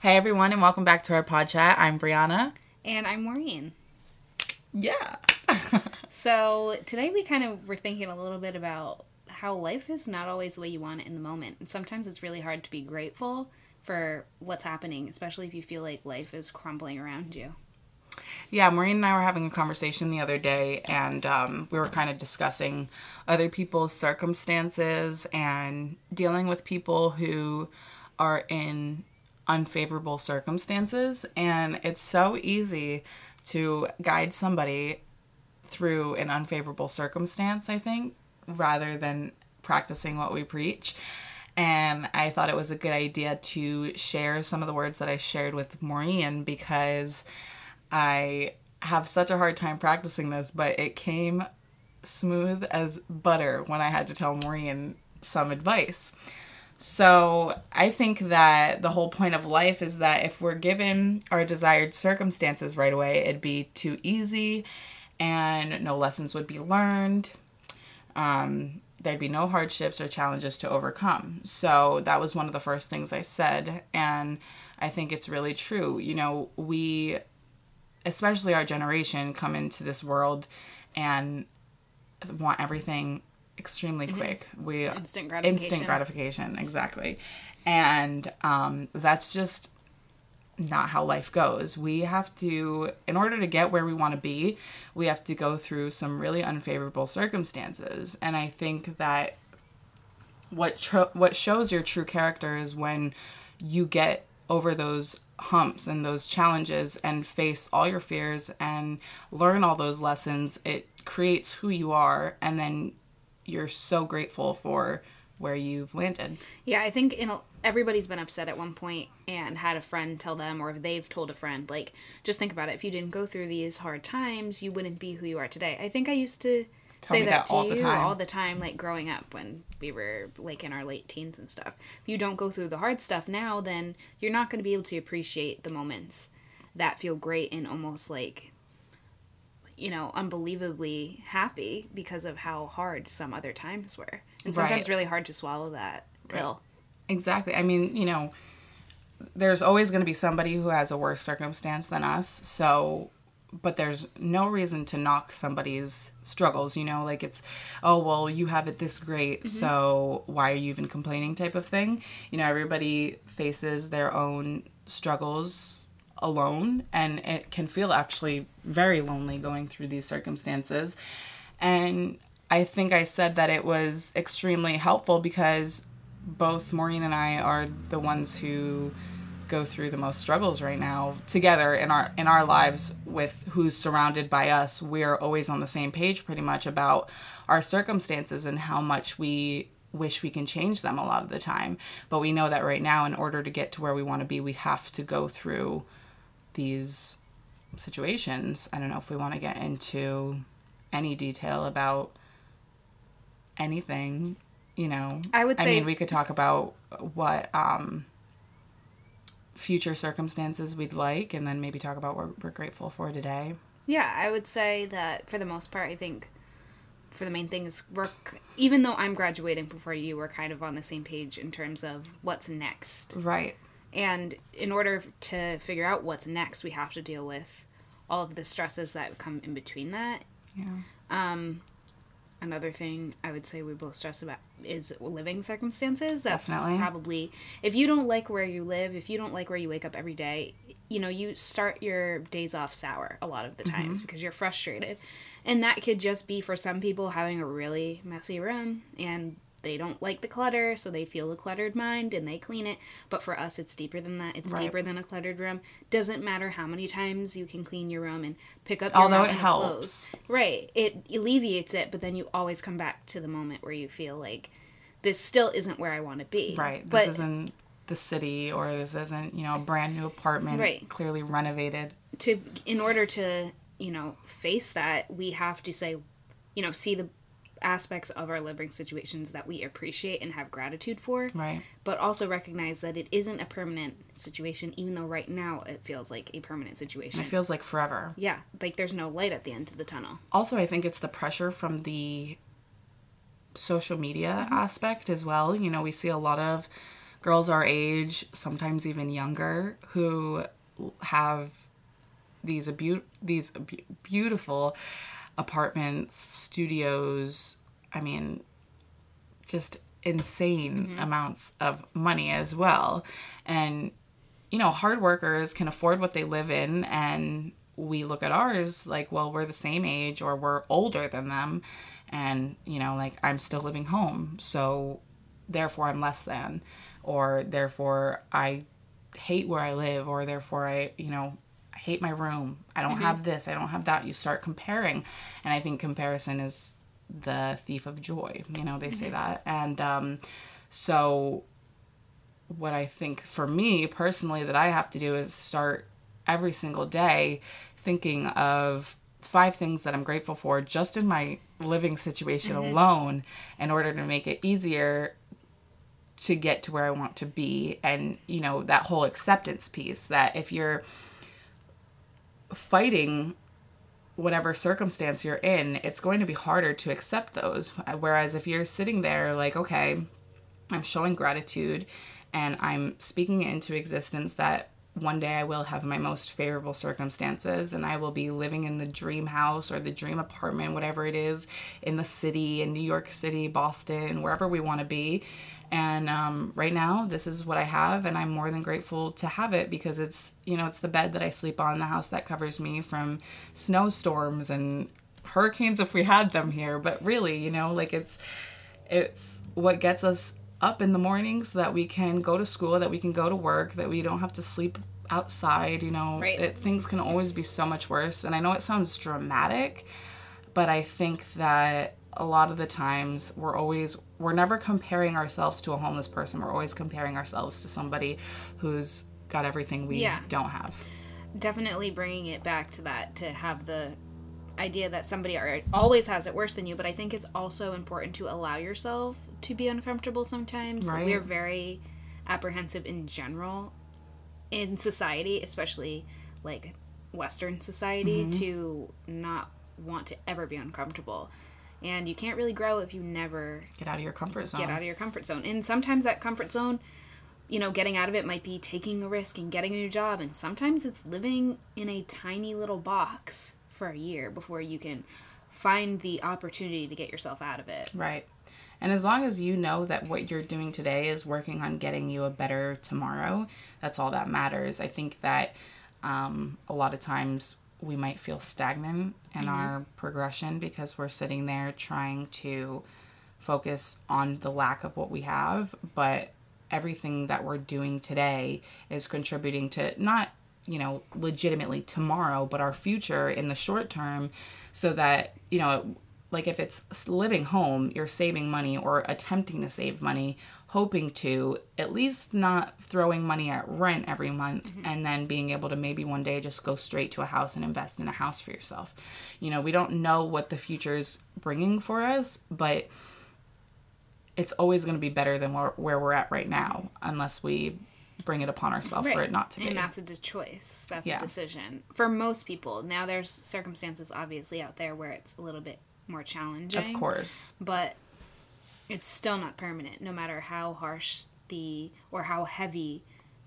Hey everyone, and welcome back to our pod chat. I'm Brianna. And I'm Maureen. Yeah. So today we kind of were thinking a little bit about how life is not always the way you want it in the moment. And sometimes it's really hard to be grateful for what's happening, especially if you feel like life is crumbling around you. Yeah, Maureen and I were having a conversation the other day, and um, we were kind of discussing other people's circumstances and dealing with people who are in unfavorable circumstances. And it's so easy to guide somebody through an unfavorable circumstance, I think, rather than practicing what we preach. And I thought it was a good idea to share some of the words that I shared with Maureen because I have such a hard time practicing this, but it came smooth as butter when I had to tell Maureen some advice. So I think that the whole point of life is that if we're given our desired circumstances right away, it'd be too easy and no lessons would be learned. Um, there'd be no hardships or challenges to overcome. So that was one of the first things I said. And I think it's really true. You know, we, especially our generation, come into this world and want everything extremely quick. We Instant gratification. instant gratification, exactly. And um, that's just not how life goes. We have to, in order to get where we want to be, we have to go through some really unfavorable circumstances. And I think that what tro- what shows your true character is when you get over those humps and those challenges and face all your fears and learn all those lessons. It creates who you are, and then you're so grateful for where you've landed. Yeah, I think in a, everybody's been upset at one point and had a friend tell them, or if they've told a friend, like, just think about it. If you didn't go through these hard times, you wouldn't be who you are today. I think I used to Tell say me that, that to all the you time. all the time, like growing up when we were like in our late teens and stuff. If you don't go through the hard stuff now, then you're not going to be able to appreciate the moments that feel great and almost like you know unbelievably happy because of how hard some other times were and sometimes Right. really hard to swallow that pill Exactly. I mean, you know, there's always going to be somebody who has a worse circumstance than us. So, but there's no reason to knock somebody's struggles, you know, like it's, oh, well, you have it this great, mm-hmm. so why are you even complaining type of thing. You know, everybody faces their own struggles alone, and it can feel actually very lonely going through these circumstances. And I think I said that it was extremely helpful because both Maureen and I are the ones who go through the most struggles right now together in our in our lives with who's surrounded by us. We're always on the same page pretty much about our circumstances and how much we wish we can change them a lot of the time. But we know that right now in order to get to where we want to be, we have to go through these situations. I don't know if we want to get into any detail about anything, you know. I would say I mean, we could talk about what um future circumstances we'd like and then maybe talk about what we're grateful for today. Yeah, I would say that for the most part, I think for the main thing is we're even though I'm graduating before you, we're kind of on the same page in terms of what's next. Right. And in order to figure out what's next, we have to deal with all of the stresses that come in between that. Yeah. Um, Another thing I would say we both stress about is living circumstances. That's Definitely. probably if you don't like where you live, if you don't like where you wake up every day, you know, you start your days off sour a lot of the mm-hmm. times because you're frustrated. And that could just be for some people having a really messy room and they don't like the clutter, so they feel a cluttered mind and they clean it. But for us, it's deeper than that. It's Right. deeper than a cluttered room. Doesn't matter how many times you can clean your room and pick up your Although it helps. clothes. Right. It alleviates it, but then you always come back to the moment where you feel like this still isn't where I want to be. Right. But this isn't the city or this isn't, you know, a brand new apartment Right. clearly renovated. to in order to, you know, face that, we have to say, you know, see the aspects of our living situations that we appreciate and have gratitude for. Right. But also recognize that it isn't a permanent situation, even though right now it feels like a permanent situation. It feels like forever. yeah, like there's no light at the end of the tunnel. Also, I think it's the pressure from the social media mm-hmm. aspect as well. You know, we see a lot of girls our age, sometimes even younger, who have these abu- these abu- beautiful apartments, studios. I mean, just insane mm-hmm. amounts of money as well. And you know, hard workers can afford what they live in and we look at ours like, well, we're the same age or we're older than them and, you know, like I'm still living home. So therefore I'm less than or therefore I hate where I live or therefore I, you know, hate my room. I don't mm-hmm. have this, I don't have that. You start comparing. And I think comparison is the thief of joy. You know, they say mm-hmm. that. And um so what I think for me personally that I have to do is start every single day thinking of five things that I'm grateful for just in my living situation mm-hmm. alone in order to make it easier to get to where I want to be and you know that whole acceptance piece that if you're fighting whatever circumstance you're in it's going to be harder to accept those whereas if you're sitting there like okay I'm showing gratitude and I'm speaking it into existence that one day I will have my most favorable circumstances and I will be living in the dream house or the dream apartment, whatever it is, in the city, in New York City, Boston, wherever we want to be. And um, right now, this is what I have, and I'm more than grateful to have it because it's, you know, it's the bed that I sleep on, the house that covers me from snowstorms and hurricanes if we had them here. But really, you know, like it's, it's what gets us up in the morning so that we can go to school, that we can go to work, that we don't have to sleep outside, you know. Right. It, things can always be so much worse. And I know it sounds dramatic, but I think that a lot of the times we're always we're never comparing ourselves to a homeless person. We're always comparing ourselves to somebody who's got everything we Yeah. don't have. Definitely bringing it back to that to have the idea that somebody are- always has it worse than you, but I think it's also important to allow yourself to be uncomfortable sometimes. Right. We're very apprehensive in general in society, especially like Western society, mm-hmm. to not want to ever be uncomfortable. And you can't really grow if you never Get out of your comfort zone. get out of your comfort zone. And sometimes that comfort zone, you know, getting out of it might be taking a risk and getting a new job. And sometimes it's living in a tiny little box for a year before you can find the opportunity to get yourself out of it. Right. And as long as you know that what you're doing today is working on getting you a better tomorrow, that's all that matters. I think that um, a lot of times we might feel stagnant in mm-hmm. our progression because we're sitting there trying to focus on the lack of what we have, but everything that we're doing today is contributing to not you know legitimately tomorrow but our future in the short term so that you know like if it's living home you're saving money or attempting to save money hoping to at least not throwing money at rent every month mm-hmm. and then being able to maybe one day just go straight to a house and invest in a house for yourself you know we don't know what the future is bringing for us but it's always going to be better than where, where we're at right now unless we bring it upon ourselves for it not to be And that's a choice. That's Yeah. a decision. For most people. Now there's circumstances obviously out there where it's a little bit more challenging. of course but it's still not permanent no matter how harsh the or how heavy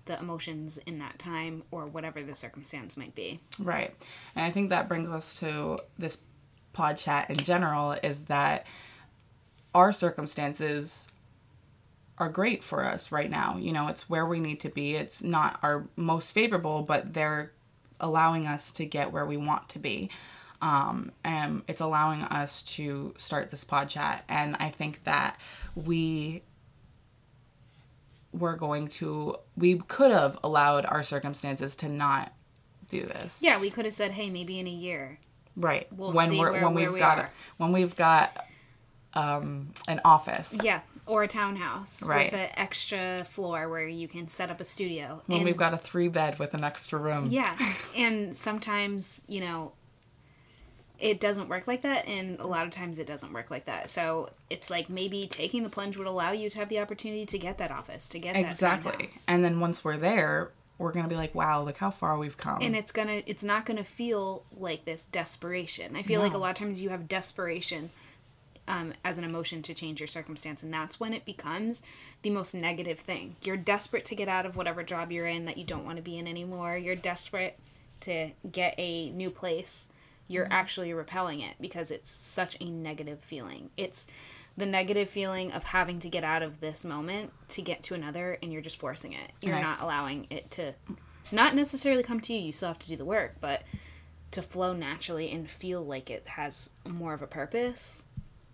the emotions in that time or whatever the circumstance might be Right. And I think that brings us to this pod chat in general is that our circumstances are great for us right now. You know, it's where we need to be. It's not our most favorable, but they're allowing us to get where we want to be. Um, and it's allowing us to start this pod chat. And I think that we were going to, we could have allowed our circumstances to not do this. yeah we could have said hey maybe in a year Right. We'll when we're where- when we've we got are. when we've got um an office. yeah or a townhouse Right. with an extra floor where you can set up a studio When And- we've got a three bed with an extra room. yeah and sometimes you know it doesn't work like that and a lot of times it doesn't work like that. So it's like maybe taking the plunge would allow you to have the opportunity to get that office to get exactly. and then once we're there we're gonna be like wow look how far we've come. And it's gonna it's not gonna feel like this desperation. I feel like a lot of times you have desperation um, as an emotion to change your circumstance and that's when it becomes the most negative thing. You're desperate to get out of whatever job you're in that you don't want to be in anymore. You're desperate to get a new place you're actually repelling it because it's such a negative feeling it's the negative feeling of having to get out of this moment to get to another and you're just forcing it you're Right. not allowing it to not necessarily come to you you still have to do the work but to flow naturally and feel like it has more of a purpose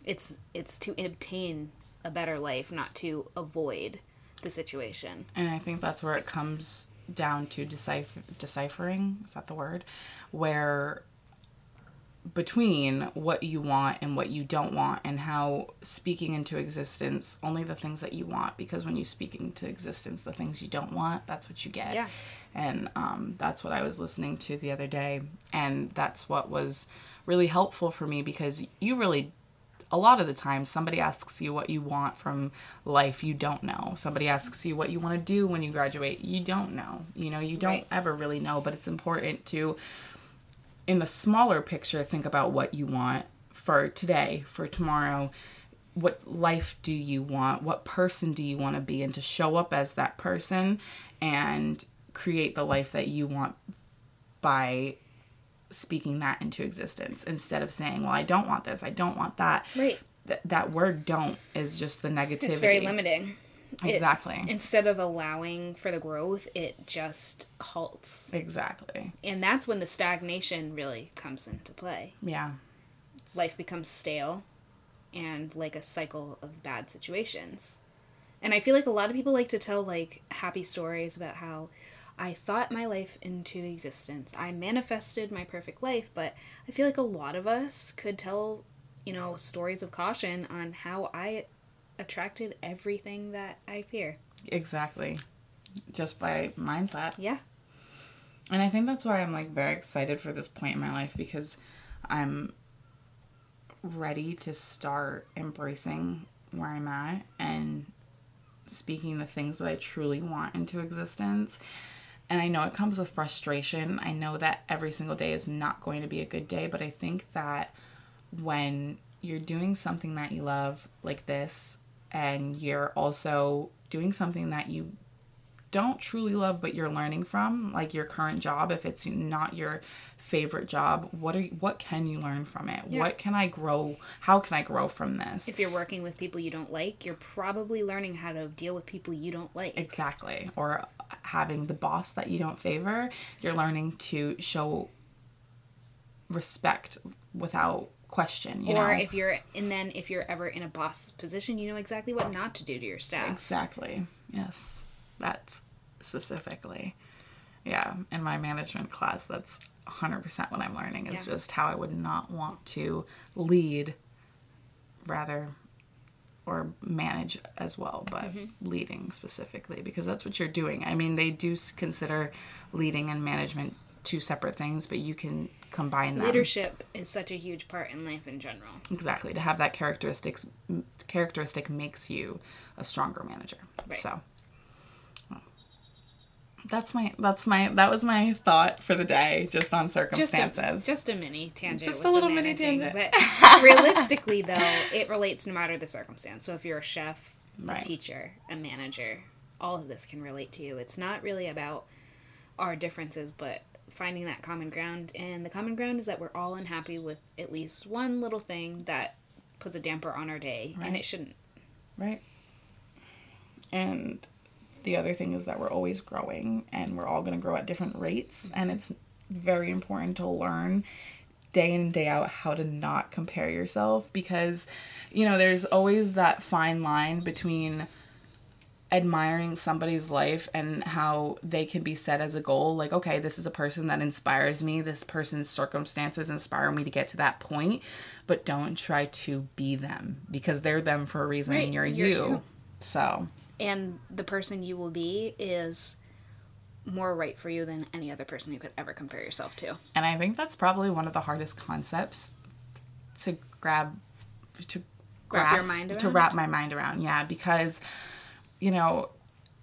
it's it's to obtain a better life not to avoid the situation And I think that's where it comes down to decipher, deciphering, is that the word? Where between what you want and what you don't want, and how speaking into existence only the things that you want, because when you speak into existence the things you don't want, that's what you get. Yeah. And um, that's what I was listening to the other day, and that's what was really helpful for me because you really a lot of the time somebody asks you what you want from life you don't know somebody asks you what you want to do when you graduate you don't know you know you don't Right. ever really know but it's important to in the smaller picture think about what you want for today for tomorrow what life do you want what person do you want to be and to show up as that person and create the life that you want by speaking that into existence instead of saying, "Well, I don't want this. I don't want that." Right. Th- that word "don't" is just the negativity. it's very limiting It- Exactly. instead of allowing for the growth it just halts exactly. and that's when the stagnation really comes into play Yeah. life becomes stale and like a cycle of bad situations. And I feel like a lot of people like to tell like happy stories about how I thought my life into existence. I manifested my perfect life, but I feel like a lot of us could tell, you know, stories of caution on how I attracted everything that I fear. Exactly. Just by mindset. Yeah. And I think that's why I'm like very excited for this point in my life because I'm ready to start embracing where I'm at and speaking the things that I truly want into existence. And I know it comes with frustration. I know that every single day is not going to be a good day, but I think that when you're doing something that you love like this and you're also doing something that you don't truly love but you're learning from like your current job if it's not your favorite job what are what can you learn from it Yeah. what can i grow how can i grow from this If you're working with people you don't like, you're probably learning how to deal with people you don't like. exactly or having the boss that you don't favor you're learning to show respect without question you or know if you're and then if you're ever in a boss position you know exactly what not to do to your staff Exactly. Yes. That's specifically. Yeah. In my management class, that's 100% what I'm learning is Yeah. just how I would not want to lead, rather, or manage as well, but Mm-hmm. leading specifically because that's what you're doing. I mean, they do consider leading and management two separate things, but you can combine them. leadership is such a huge part in life in general Exactly. To have that characteristics characteristic makes you a stronger manager. Right. So that's my that's my that was my thought for the day just on just circumstances. a, just a mini tangent Just a little mini tangent. but realistically though it relates no matter the circumstance so if you're a chef Right. a teacher a manager all of this can relate to you it's not really about our differences but finding that common ground and the common ground is that we're all unhappy with at least one little thing that puts a damper on our day and it shouldn't right. And the other thing is that we're always growing and we're all going to grow at different rates and it's very important to learn day in and day out how to not compare yourself because you know there's always that fine line between admiring somebody's life and how they can be set as a goal like okay this is a person that inspires me this person's circumstances inspire me to get to that point but don't try to be them because they're them for a reason Right, and you're, you're you you. so and the person you will be is more right for you than any other person you could ever compare yourself to. And I think that's probably one of the hardest concepts to grab to Wrap your grasp mind to wrap my mind around. Yeah, because you know,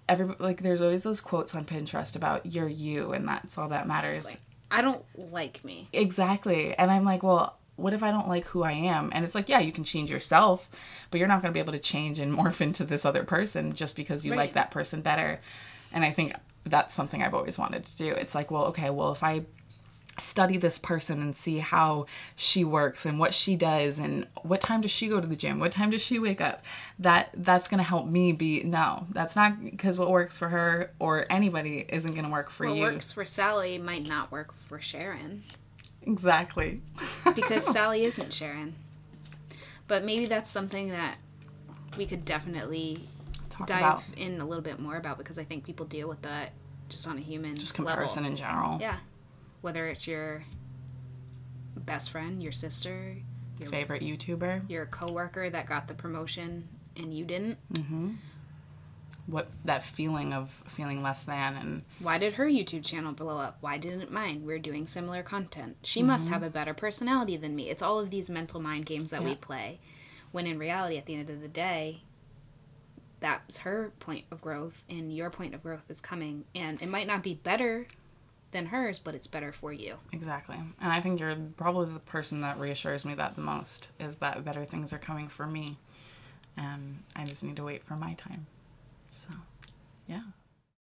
every like there's always those quotes on Pinterest about you're you and that's all that matters. Like, I don't like me. Exactly. And I'm like, well, what if I don't like who I am? And it's like, yeah, you can change yourself, but you're not going to be able to change and morph into this other person just because you Right. like that person better. And I think that's something I've always wanted to do. It's like, well, okay, well, if I study this person and see how she works and what she does and what time does she go to the gym? What time does she wake up? That that's going to help me be no that's not because what works for her or anybody isn't going to work for What you. what works for Sally might not work for Sharon. Exactly. Because Sally isn't Sharon. But maybe that's something that we could definitely talk dive about. in a little bit more about because I think people deal with that just on a human just comparison level. in general. Yeah. Whether it's your best friend, your sister, your favorite youtuber your coworker that got the promotion and you didn't. Mm-hmm. what that feeling of feeling less than and Why did her YouTube channel blow up? Why didn't mine? We're doing similar content. She must mm-hmm. have a better personality than me. It's all of these mental mind games that we play. When in reality, at the end of the day, that's her point of growth, and your point of growth is coming. And it might not be better than hers, but it's better for you. exactly. And i think you're probably the person that reassures me that the most is that better things are coming for me. And i just need to wait for my time. So yeah